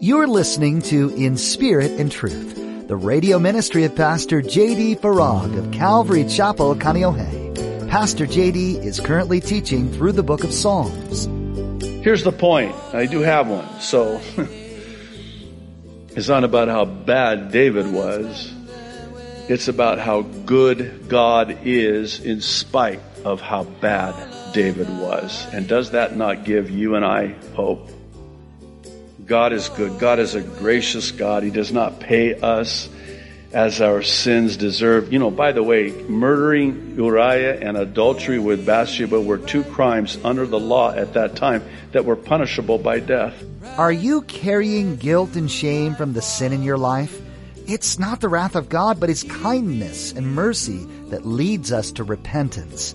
You're listening to In Spirit and Truth, the radio ministry of Pastor J.D. Farag of Calvary Chapel, Kaneohe. Pastor J.D. is currently teaching through the book of Psalms. Here's the point. I do have one. So, it's not about how bad David was. It's about how good God is in spite of how bad David was. And does that not give you and I hope? God is good. God is a gracious God. He does not pay us as our sins deserve. You know, by the way, murdering Uriah and adultery with Bathsheba were two crimes under the law at that time that were punishable by death. Are you carrying guilt and shame from the sin in your life? It's not the wrath of God, but His kindness and mercy that leads us to repentance.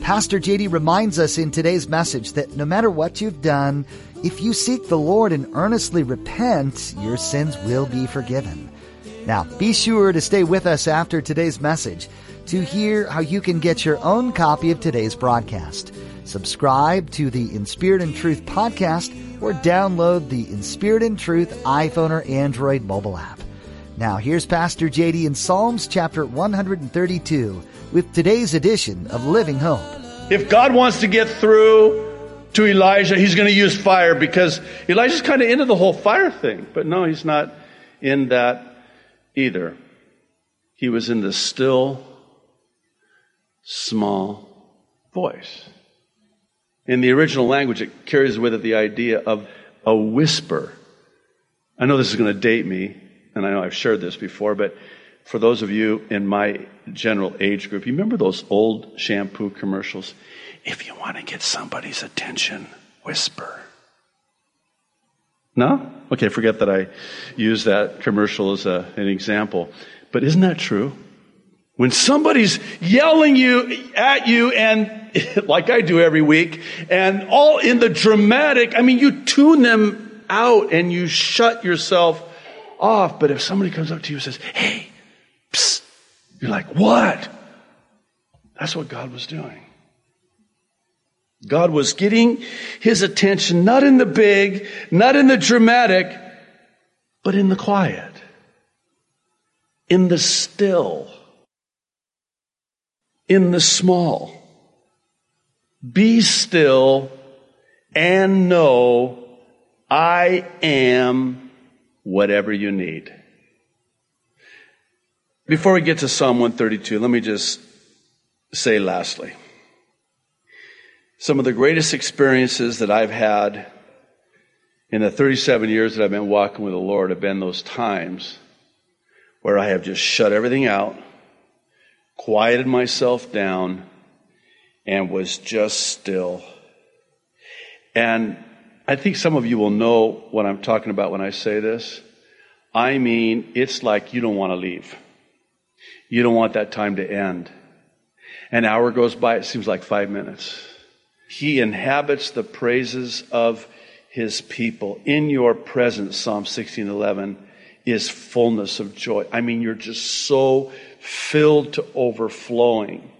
Pastor JD reminds us in today's message that no matter what you've done, if you seek the Lord and earnestly repent, your sins will be forgiven. Now, be sure to stay with us after today's message to hear how you can get your own copy of today's broadcast. Subscribe to the In Spirit and Truth podcast or download the In Spirit and Truth iPhone or Android mobile app. Now, here's Pastor JD in Psalms chapter 132 with today's edition of Living Hope. If God wants to get through to Elijah, he's going to use fire because Elijah's kind of into the whole fire thing. But no, he's not in that either. He was in the still, small voice. In the original language, it carries with it the idea of a whisper. I know this is going to date me, and I know I've shared this before, but for those of you in my general age group, you remember those old shampoo commercials? If you want to get somebody's attention, whisper. No? Okay, forget that I use that commercial as a, an example. But isn't that true? When somebody's yelling you at you and like I do every week and all in the dramatic, I mean, you tune them out and you shut yourself off. But if somebody comes up to you and says, Hey, psst, you're like, what? That's what God was doing. God was getting his attention not in the big, not in the dramatic, but in the quiet, in the still, in the small. Be still and know I am whatever you need. Before we get to Psalm 132, let me just say lastly. Some of the greatest experiences that I've had in the 37 years that I've been walking with the Lord have been those times where I have just shut everything out, quieted myself down, and was just still. And I think some of you will know what I'm talking about when I say this. I mean, it's like you don't want to leave. You don't want that time to end. An hour goes by, it seems like five minutes. He inhabits the praises of his people. In your presence, Psalm 16:11 is fullness of joy. I mean, you're just so filled to overflowing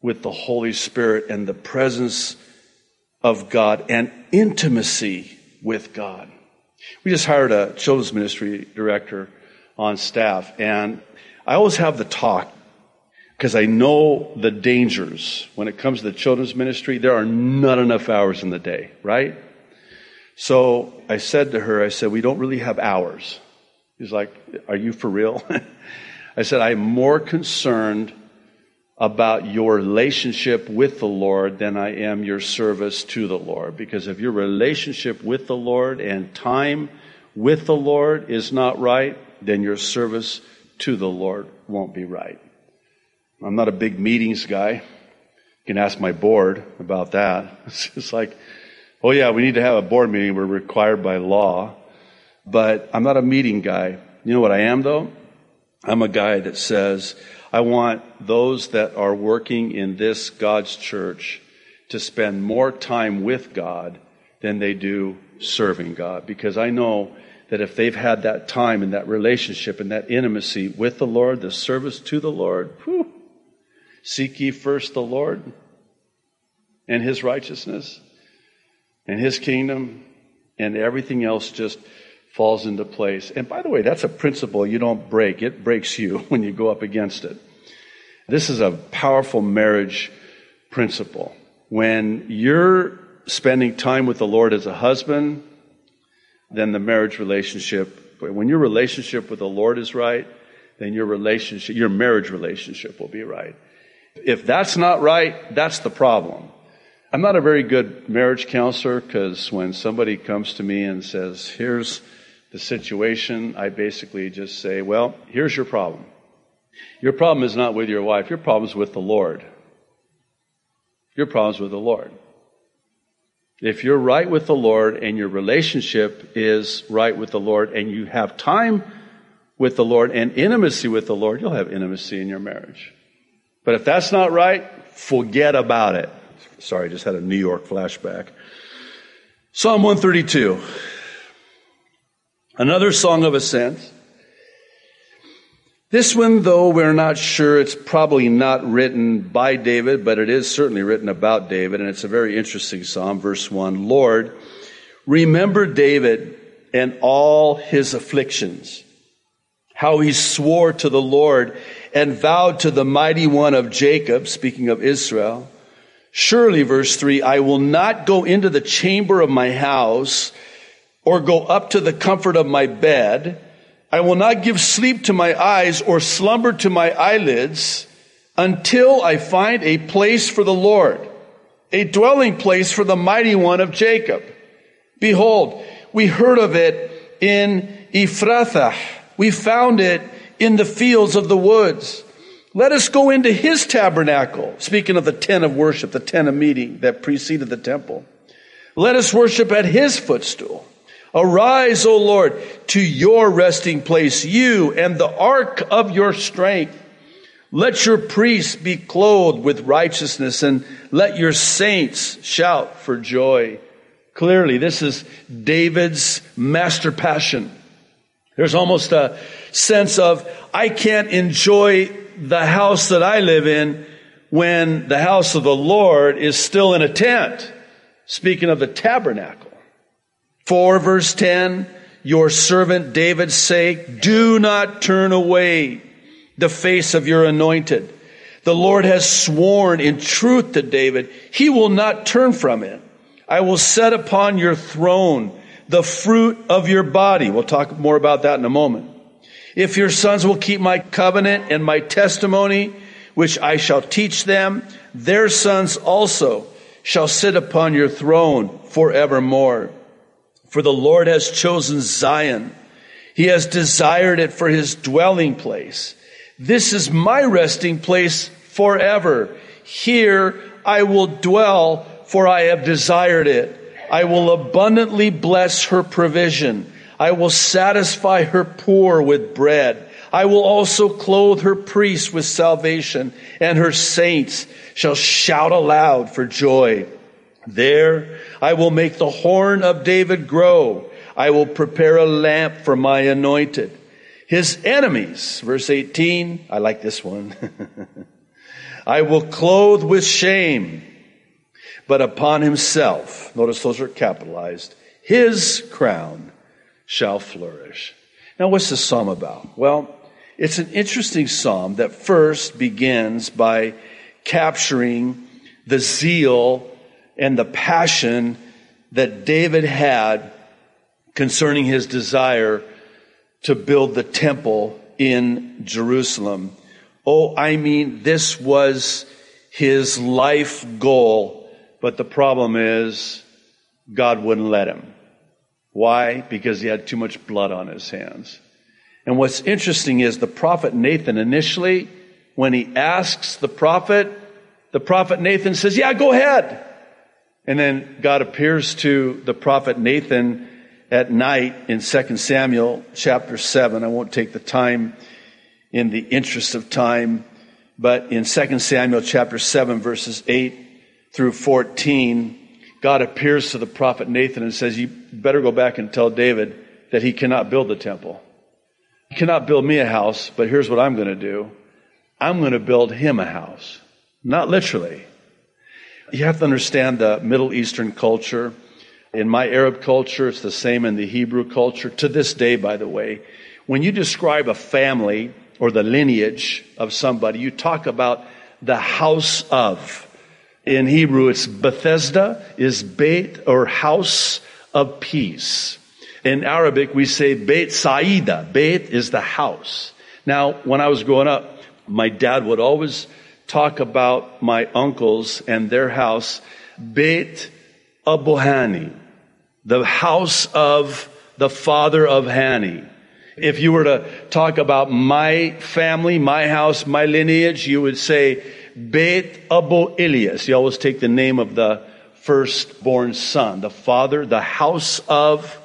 with the Holy Spirit and the presence of God and intimacy with God. We just hired a children's ministry director on staff, and I always have the talk because I know the dangers when it comes to the children's ministry. There are not enough hours in the day, right? So I said to her, I said, we don't really have hours. He's like, are you for real? I said, I'm more concerned about your relationship with the Lord than I am your service to the Lord. Because if your relationship with the Lord and time with the Lord is not right, then your service to the Lord won't be right. I'm not a big meetings guy. You can ask my board about that. It's just like, oh yeah, we need to have a board meeting. We're required by law. But I'm not a meeting guy. You know what I am though? I'm a guy that says, I want those that are working in this God's church to spend more time with God than they do serving God. Because I know that if they've had that time and that relationship and that intimacy with the Lord, the service to the Lord, whew, Seek ye first the Lord and his righteousness and his kingdom, and everything else just falls into place. And by the way, that's a principle you don't break. It breaks you when you go up against it. This is a powerful marriage principle. When you're spending time with the Lord as a husband, then the marriage relationship, when your relationship with the Lord is right, then your relationship, your marriage relationship will be right. If that's not right, that's the problem. I'm not a very good marriage counselor because when somebody comes to me and says, here's the situation, I basically just say, well, here's your problem. Your problem is not with your wife, your problem is with the Lord. Your problem is with the Lord. If you're right with the Lord and your relationship is right with the Lord and you have time with the Lord and intimacy with the Lord, you'll have intimacy in your marriage. But if that's not right, forget about it. Sorry, I just had a New York flashback. Psalm 132. Another song of ascent. This one, though we're not sure, it's probably not written by David, but it is certainly written about David, and it's a very interesting psalm. Verse 1 Lord, remember David and all his afflictions, how he swore to the Lord and vowed to the mighty one of Jacob, speaking of Israel. Surely, verse 3, I will not go into the chamber of my house or go up to the comfort of my bed. I will not give sleep to my eyes or slumber to my eyelids until I find a place for the Lord, a dwelling place for the mighty one of Jacob. Behold, we heard of it in Ephrathah. We found it in the fields of the woods. Let us go into his tabernacle. Speaking of the tent of worship, the tent of meeting that preceded the temple. Let us worship at his footstool. Arise, O Lord, to your resting place, you and the ark of your strength. Let your priests be clothed with righteousness and let your saints shout for joy. Clearly, this is David's master passion. There's almost a sense of, I can't enjoy the house that I live in when the house of the Lord is still in a tent. Speaking of the tabernacle. 4 verse 10, your servant David's sake, do not turn away the face of your anointed. The Lord has sworn in truth to David, he will not turn from it. I will set upon your throne the fruit of your body. We'll talk more about that in a moment. If your sons will keep my covenant and my testimony, which I shall teach them, their sons also shall sit upon your throne forevermore. For the Lord has chosen Zion. He has desired it for his dwelling place. This is my resting place forever. Here I will dwell, for I have desired it. I will abundantly bless her provision. I will satisfy her poor with bread. I will also clothe her priests with salvation, and her saints shall shout aloud for joy. There I will make the horn of David grow. I will prepare a lamp for my anointed. His enemies, verse 18, I like this one. I will clothe with shame, but upon himself, notice those are capitalized, his crown shall flourish. Now, what's the psalm about? Well, it's an interesting psalm that first begins by capturing the zeal and the passion that David had concerning his desire to build the temple in Jerusalem. Oh, I mean, this was his life goal, but the problem is God wouldn't let him. Why? Because he had too much blood on his hands. And what's interesting is the prophet Nathan initially, when he asks the prophet, the prophet Nathan says, Yeah, go ahead. And then God appears to the prophet Nathan at night in 2 Samuel chapter 7. I won't take the time in the interest of time, but in 2 Samuel chapter 7 verses 8 through 14, God appears to the prophet Nathan and says, you better go back and tell David that he cannot build the temple. He cannot build me a house, but here's what I'm going to do. I'm going to build him a house. Not literally. You have to understand the Middle Eastern culture. In my Arab culture, it's the same in the Hebrew culture. To this day, by the way, when you describe a family or the lineage of somebody, you talk about the house of. In Hebrew, it's Bethesda, is Beit or house of peace. In Arabic, we say Beit Saida. Beit is the house. Now, when I was growing up, my dad would always talk about my uncles and their house, Beit Abu Hani, the house of the father of Hani. If you were to talk about my family, my house, my lineage, you would say Beit Abu Elias. You always take the name of the firstborn son, the father, the house of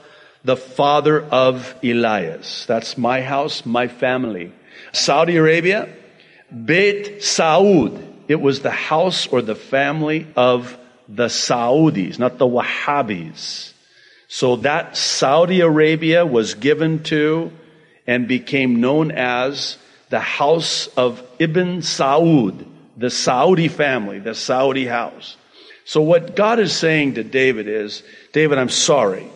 the father of Elias. That's my house, my family. Saudi Arabia, Beit Saud. It was the house or the family of the Saudis, not the Wahhabis. So that Saudi Arabia was given to and became known as the house of Ibn Saud, the Saudi family, the Saudi house. So what God is saying to David is, David, I'm sorry.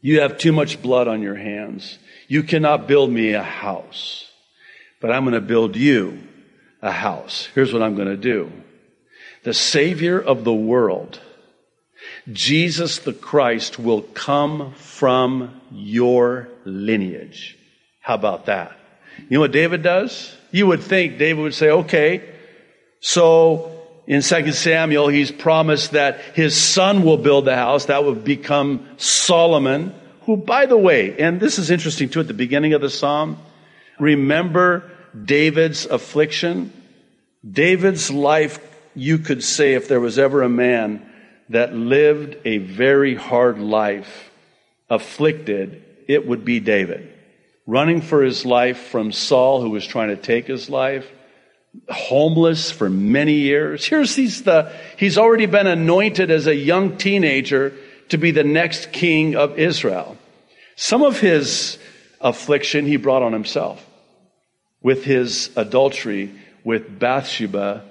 You have too much blood on your hands. You cannot build me a house, but I'm going to build you a house. Here's what I'm going to do. The Savior of the world, Jesus the Christ, will come from your lineage. How about that? You know what David does? You would think David would say, okay, so in 2 Samuel, he's promised that his son will build the house. That would become Solomon, who, by the way, and this is interesting too at the beginning of the psalm, remember David's affliction? David's life, you could say, if there was ever a man that lived a very hard life, afflicted, it would be David. Running for his life from Saul, who was trying to take his life, homeless for many years. Here's he's the, he's already been anointed as a young teenager to be the next king of Israel. Some of his affliction he brought on himself with his adultery with Bathsheba,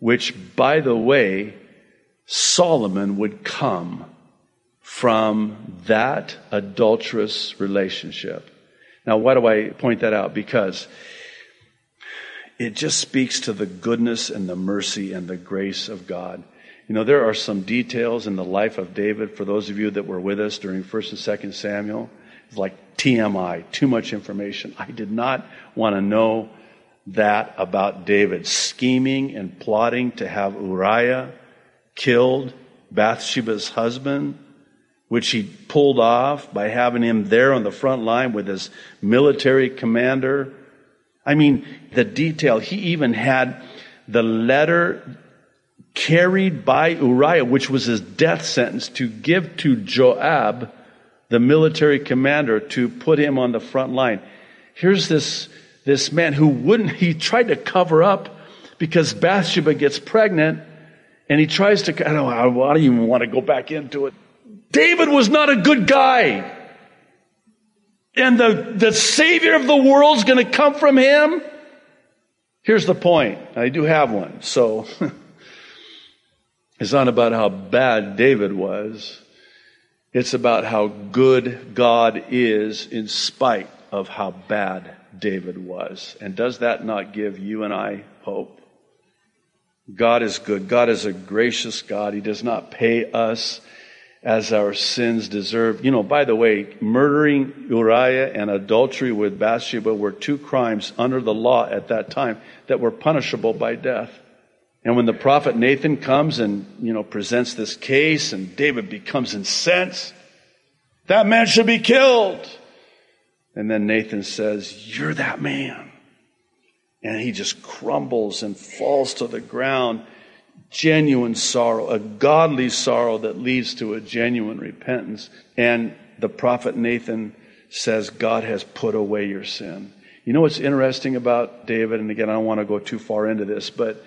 which by the way, Solomon would come from that adulterous relationship. Now, why do I point that out? Because it just speaks to the goodness and the mercy and the grace of God. You know, there are some details in the life of David for those of you that were with us during 1st and 2nd Samuel. It's like TMI, too much information. I did not want to know that about David scheming and plotting to have Uriah killed, Bathsheba's husband, which he pulled off by having him there on the front line with his military commander I mean, the detail. He even had the letter carried by Uriah, which was his death sentence, to give to Joab, the military commander, to put him on the front line. Here's this, this man who wouldn't, he tried to cover up because Bathsheba gets pregnant and he tries to, I don't, I don't even want to go back into it. David was not a good guy and the, the Savior of the world is going to come from him? Here's the point. I do have one. So, it's not about how bad David was. It's about how good God is in spite of how bad David was. And does that not give you and I hope? God is good. God is a gracious God. He does not pay us as our sins deserve. You know, by the way, murdering Uriah and adultery with Bathsheba were two crimes under the law at that time that were punishable by death. And when the prophet Nathan comes and, you know, presents this case and David becomes incensed, that man should be killed. And then Nathan says, You're that man. And he just crumbles and falls to the ground genuine sorrow, a godly sorrow that leads to a genuine repentance. And the prophet Nathan says, God has put away your sin. You know what's interesting about David? And again, I don't want to go too far into this, but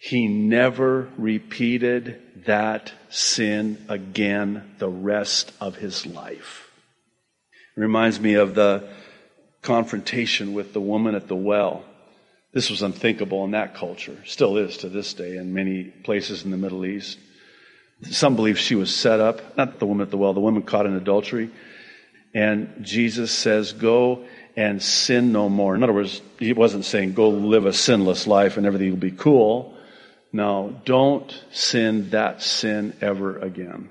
he never repeated that sin again the rest of his life. It reminds me of the confrontation with the woman at the well. This was unthinkable in that culture, still is to this day in many places in the Middle East. Some believe she was set up, not the woman at the well, the woman caught in adultery. And Jesus says, Go and sin no more. In other words, he wasn't saying, Go live a sinless life and everything will be cool. No, don't sin that sin ever again.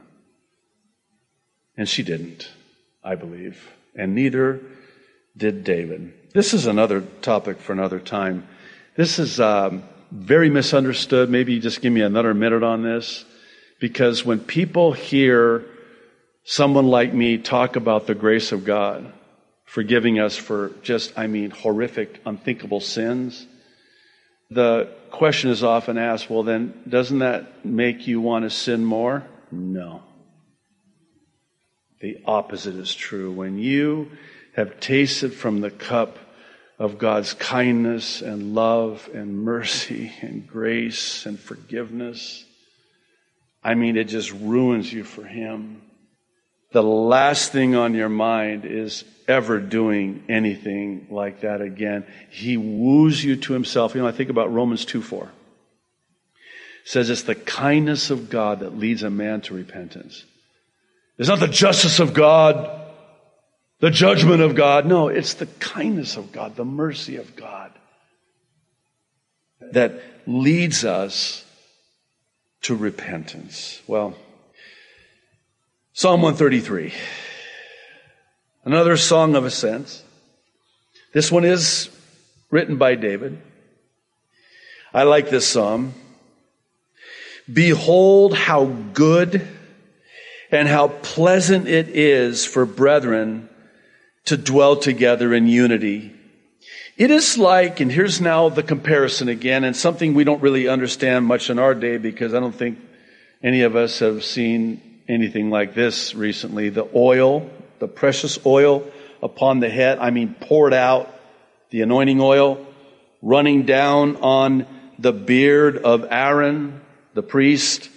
And she didn't, I believe. And neither did David. This is another topic for another time. This is um, very misunderstood. Maybe just give me another minute on this. Because when people hear someone like me talk about the grace of God, forgiving us for just, I mean, horrific, unthinkable sins, the question is often asked, well, then, doesn't that make you want to sin more? No. The opposite is true. When you have tasted from the cup of God's kindness and love and mercy and grace and forgiveness, I mean, it just ruins you for Him. The last thing on your mind is ever doing anything like that again. He woos you to Himself. You know, I think about Romans 2 4. It says it's the kindness of God that leads a man to repentance. It's not the justice of God, the judgment of God. No, it's the kindness of God, the mercy of God that leads us to repentance. Well, Psalm 133. Another song of ascents. This one is written by David. I like this psalm. Behold how good and how pleasant it is for brethren to dwell together in unity. It is like, and here's now the comparison again, and something we don't really understand much in our day because I don't think any of us have seen anything like this recently. The oil, the precious oil upon the head, I mean poured out, the anointing oil running down on the beard of Aaron, the priest,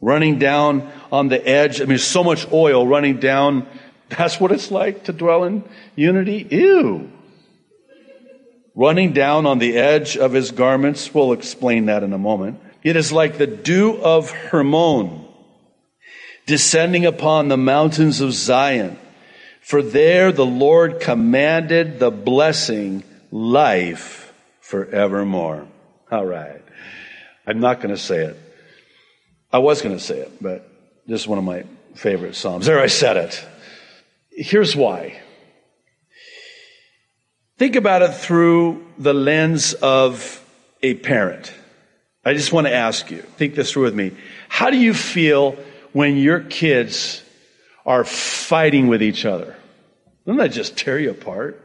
running down on the edge. I mean, so much oil running down. That's what it's like to dwell in unity. Ew running down on the edge of his garments. We'll explain that in a moment. It is like the dew of Hermon descending upon the mountains of Zion. For there the Lord commanded the blessing, life forevermore. All right. I'm not going to say it. I was going to say it, but this is one of my favorite Psalms. There, I said it. Here's why. Think about it through the lens of a parent. I just want to ask you, think this through with me. How do you feel when your kids are fighting with each other? Doesn't that just tear you apart?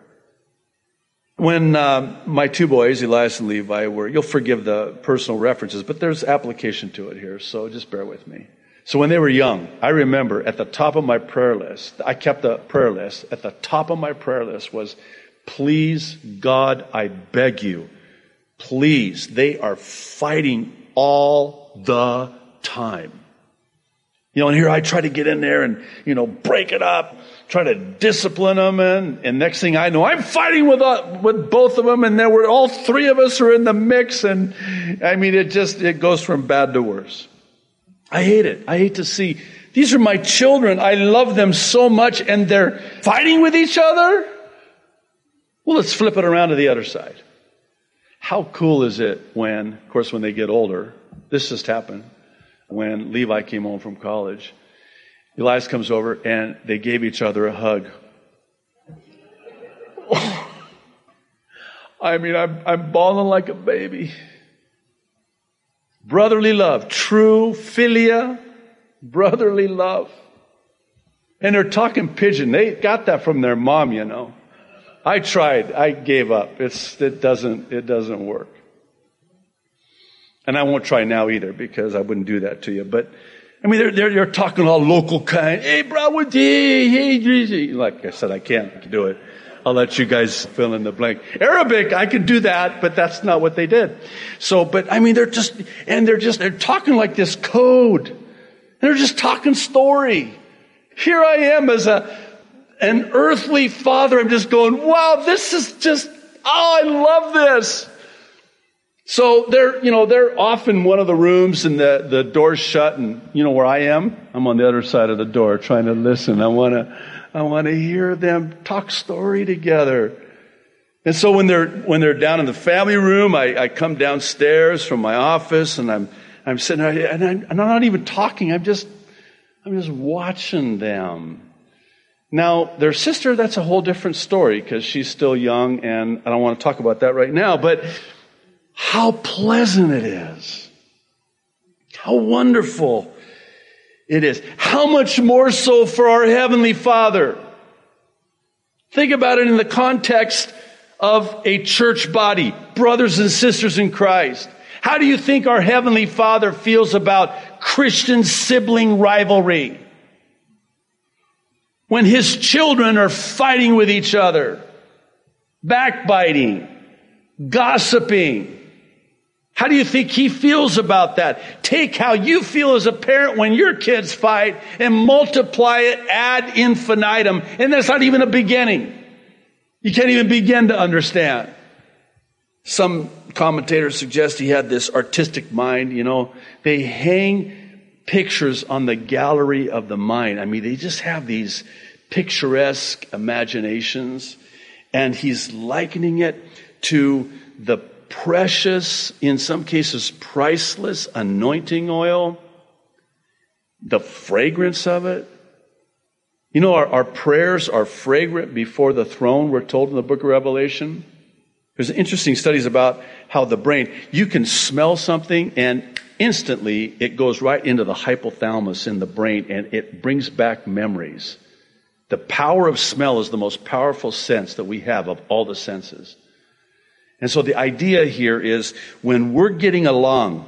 When uh, my two boys, Elias and Levi, were, you'll forgive the personal references, but there's application to it here, so just bear with me. So when they were young, I remember at the top of my prayer list, I kept a prayer list. At the top of my prayer list was Please, God, I beg you, please, they are fighting all the time. You know, and here I try to get in there and, you know, break it up, try to discipline them. And, and next thing I know, I'm fighting with, uh, with both of them. And there were all three of us are in the mix. And I mean, it just, it goes from bad to worse. I hate it. I hate to see these are my children. I love them so much and they're fighting with each other. Well, let's flip it around to the other side. How cool is it when, of course, when they get older, this just happened when Levi came home from college. Elias comes over and they gave each other a hug. I mean, I'm, I'm bawling like a baby. Brotherly love, true philia, brotherly love. And they're talking pidgin. They got that from their mom, you know. I tried. I gave up. It's, it doesn't, it doesn't work. And I won't try now either because I wouldn't do that to you. But, I mean, they're, they're, they're talking all local kind. Hey, bro, what hey, Like I said, I can't do it. I'll let you guys fill in the blank. Arabic, I could do that, but that's not what they did. So, but I mean, they're just, and they're just, they're talking like this code. They're just talking story. Here I am as a, an earthly father, I'm just going, wow, this is just, oh, I love this. So they're, you know, they're off in one of the rooms and the, the door's shut and you know where I am? I'm on the other side of the door trying to listen. I want to, I want to hear them talk story together. And so when they're, when they're down in the family room, I, I come downstairs from my office and I'm, I'm sitting there and I'm, I'm not even talking. I'm just, I'm just watching them. Now, their sister, that's a whole different story because she's still young and I don't want to talk about that right now, but how pleasant it is. How wonderful it is. How much more so for our Heavenly Father. Think about it in the context of a church body, brothers and sisters in Christ. How do you think our Heavenly Father feels about Christian sibling rivalry? When His children are fighting with each other, backbiting, gossiping, how do you think he feels about that? Take how you feel as a parent when your kids fight and multiply it ad infinitum. And that's not even a beginning. You can't even begin to understand. Some commentators suggest he had this artistic mind, you know. They hang pictures on the gallery of the mind. I mean, they just have these picturesque imaginations. And he's likening it to the precious, in some cases priceless anointing oil, the fragrance of it. You know, our, our prayers are fragrant before the throne, we're told in the book of Revelation. There's interesting studies about how the brain, you can smell something and instantly it goes right into the hypothalamus in the brain and it brings back memories. The power of smell is the most powerful sense that we have of all the senses. And so the idea here is when we're getting along,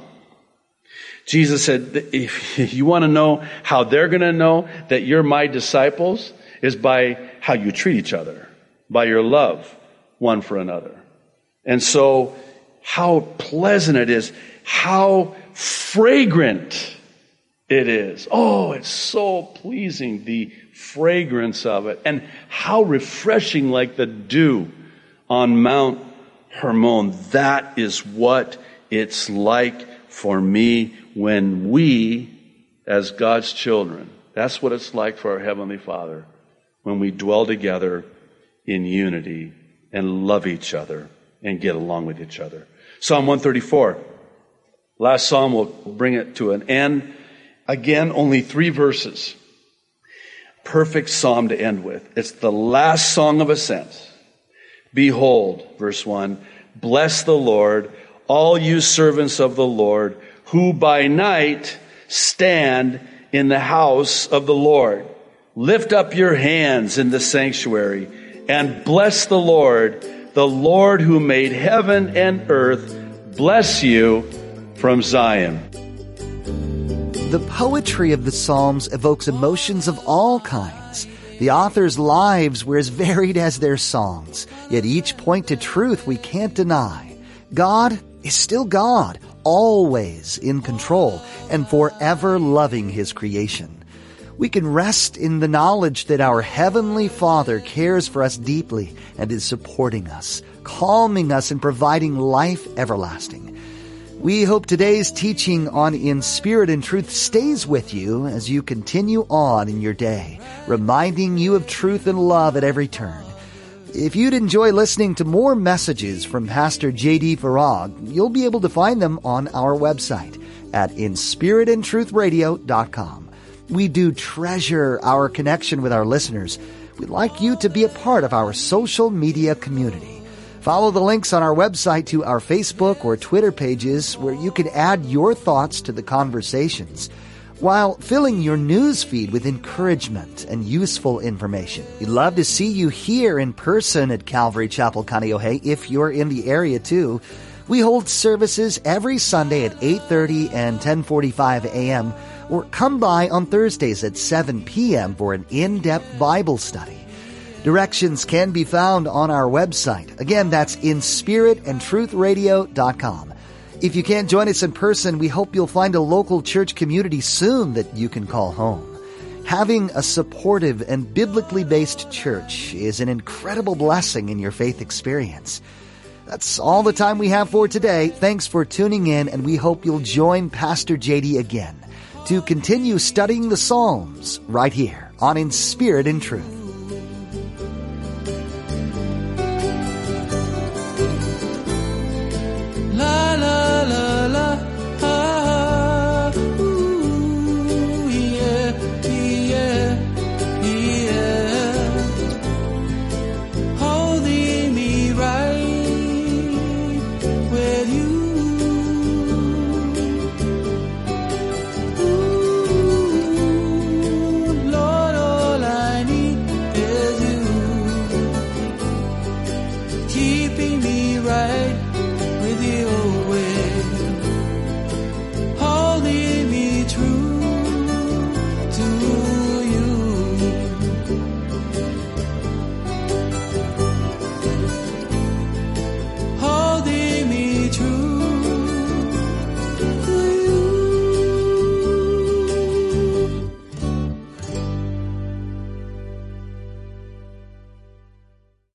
Jesus said, if you want to know how they're going to know that you're my disciples is by how you treat each other, by your love one for another. And so how pleasant it is, how fragrant it is. Oh, it's so pleasing, the fragrance of it. And how refreshing like the dew on Mount Hermon. That is what it's like for me when we, as God's children, that's what it's like for our Heavenly Father when we dwell together in unity and love each other and get along with each other. Psalm 134. Last psalm will bring it to an end. Again, only three verses. Perfect psalm to end with. It's the last song of ascents. Behold, verse 1, bless the Lord, all you servants of the Lord, who by night stand in the house of the Lord. Lift up your hands in the sanctuary and bless the Lord, the Lord who made heaven and earth. Bless you from Zion. The poetry of the Psalms evokes emotions of all kinds. The authors' lives were as varied as their songs, yet each point to truth we can't deny. God is still God, always in control and forever loving His creation. We can rest in the knowledge that our Heavenly Father cares for us deeply and is supporting us, calming us and providing life everlasting. We hope today's teaching on In Spirit and Truth stays with you as you continue on in your day, reminding you of truth and love at every turn. If you'd enjoy listening to more messages from Pastor J.D. Farag, you'll be able to find them on our website at inspiritandtruthradio.com. We do treasure our connection with our listeners. We'd like you to be a part of our social media community. Follow the links on our website to our Facebook or Twitter pages where you can add your thoughts to the conversations while filling your news feed with encouragement and useful information. We'd love to see you here in person at Calvary Chapel, Kaneohe if you're in the area too. We hold services every Sunday at 8:30 and 10:45 a.m. or come by on Thursdays at 7 p.m. for an in-depth Bible study. Directions can be found on our website. Again, that's in spiritandtruthradio.com. If you can't join us in person, we hope you'll find a local church community soon that you can call home. Having a supportive and biblically based church is an incredible blessing in your faith experience. That's all the time we have for today. Thanks for tuning in, and we hope you'll join Pastor JD again to continue studying the Psalms right here on In Spirit and Truth.